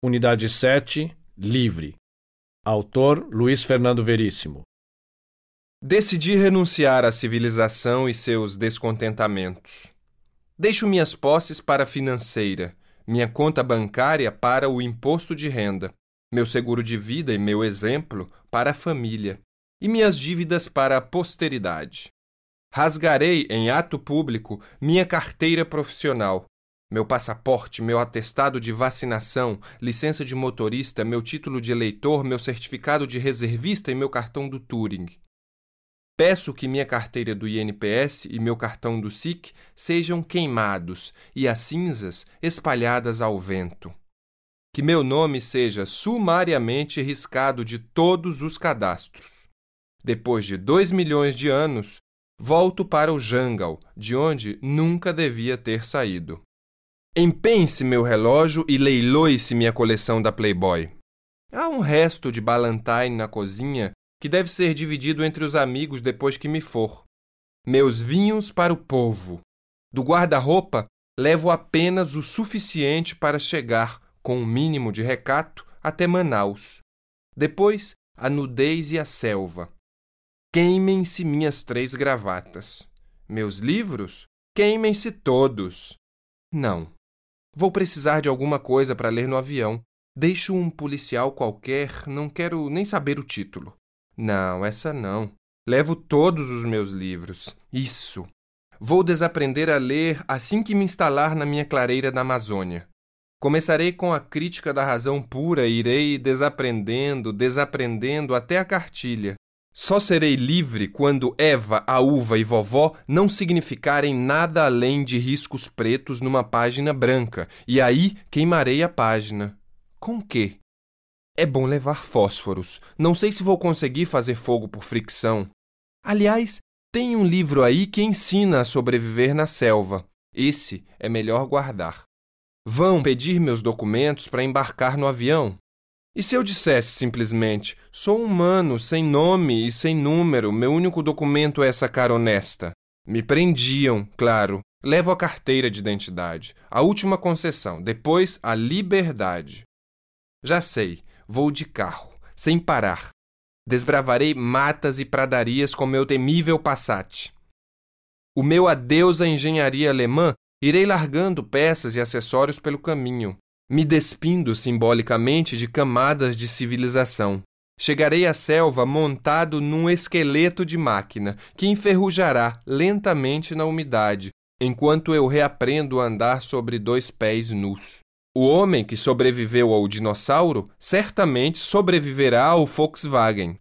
Unidade 7, Livre. Autor Luiz Fernando Veríssimo. Decidi renunciar à civilização e seus descontentamentos. Deixo minhas posses para a financeira, minha conta bancária para o imposto de renda, meu seguro de vida e meu exemplo para a família, e minhas dívidas para a posteridade. Rasgarei em ato público minha carteira profissional, meu passaporte, meu atestado de vacinação, licença de motorista, meu título de eleitor, meu certificado de reservista e meu cartão do Turing. Peço que minha carteira do INPS e meu cartão do SIC sejam queimados e as cinzas espalhadas ao vento. Que meu nome seja sumariamente riscado de todos os cadastros. Depois de dois milhões de anos, volto para o Jungle, de onde nunca devia ter saído. Empense meu relógio e leiloe-se minha coleção da Playboy. Há um resto de Ballantine na cozinha que deve ser dividido entre os amigos depois que me for. Meus vinhos para o povo. Do guarda-roupa, levo apenas o suficiente para chegar, com o um mínimo de recato, até Manaus. Depois, a nudez e a selva. Queimem-se minhas três gravatas. Meus livros? Queimem-se todos. Não. Vou precisar de alguma coisa para ler no avião. Deixo um policial qualquer, não quero nem saber o título. Não, essa não. Levo todos os meus livros. Isso. Vou desaprender a ler assim que me instalar na minha clareira da Amazônia. Começarei com a crítica da razão pura e irei desaprendendo, desaprendendo até a cartilha. Só serei livre quando Eva, a uva e vovó não significarem nada além de riscos pretos numa página branca, e aí queimarei a página. Com quê? É bom levar fósforos. Não sei se vou conseguir fazer fogo por fricção. Aliás, tem um livro aí que ensina a sobreviver na selva. Esse é melhor guardar. Vão pedir meus documentos para embarcar no avião? E se eu dissesse simplesmente: sou humano, sem nome e sem número, meu único documento é essa cara honesta? Me prendiam, claro. Levo a carteira de identidade, a última concessão, depois a liberdade. Já sei, vou de carro, sem parar. Desbravarei matas e pradarias com meu temível Passat. O meu adeus à engenharia alemã irei largando peças e acessórios pelo caminho me despindo simbolicamente de camadas de civilização. Chegarei à selva montado num esqueleto de máquina que enferrujará lentamente na umidade, enquanto eu reaprendo a andar sobre dois pés nus. O homem que sobreviveu ao dinossauro certamente sobreviverá ao Volkswagen.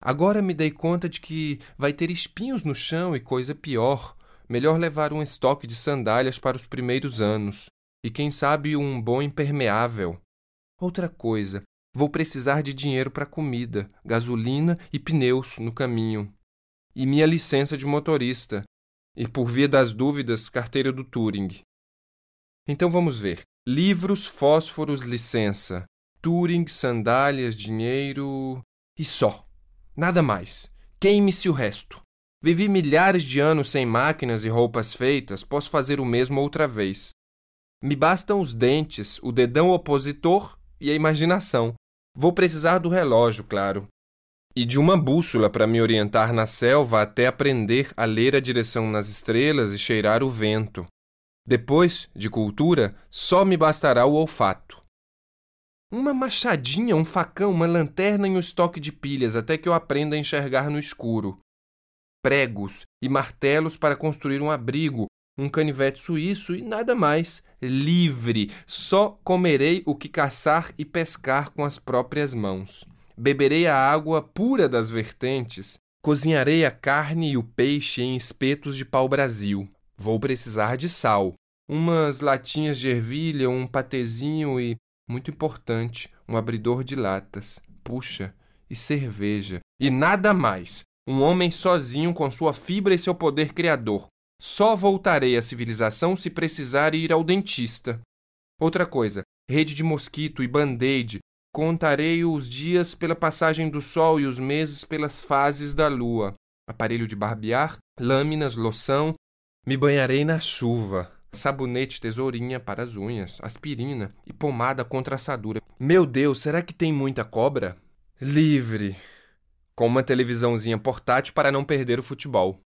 Agora me dei conta de que vai ter espinhos no chão e coisa pior. Melhor levar um estoque de sandálias para os primeiros anos e quem sabe um bom impermeável. Outra coisa, vou precisar de dinheiro para comida, gasolina e pneus no caminho. E minha licença de motorista. E por via das dúvidas, carteira do Turing. Então vamos ver. Livros, fósforos, licença. Turing, sandálias, dinheiro. E só. Nada mais. Queime-se o resto. Vivi milhares de anos sem máquinas e roupas feitas, posso fazer o mesmo outra vez. Me bastam os dentes, o dedão opositor e a imaginação. Vou precisar do relógio, claro. E de uma bússola para me orientar na selva até aprender a ler a direção nas estrelas e cheirar o vento. Depois, de cultura, só me bastará o olfato. Uma machadinha, um facão, uma lanterna e um estoque de pilhas até que eu aprenda a enxergar no escuro. Pregos e martelos para construir um abrigo, um canivete suíço e nada mais. Livre, só comerei o que caçar e pescar com as próprias mãos. Beberei a água pura das vertentes. Cozinharei a carne e o peixe em espetos de pau-brasil. Vou precisar de sal, umas latinhas de ervilha, um patezinho e, muito importante, um abridor de latas. Puxa, e cerveja. E nada mais. Um homem sozinho com sua fibra e seu poder criador. Só voltarei à civilização se precisar ir ao dentista. Outra coisa, rede de mosquito e band-aid. Contarei os dias pela passagem do sol e os meses pelas fases da lua. Aparelho de barbear, lâminas, loção. Me banharei na chuva. sabonete, tesourinha para as unhas, aspirina e pomada contra assadura. Meu Deus, será que tem muita cobra? Livre. Com uma televisãozinha portátil para não perder o futebol.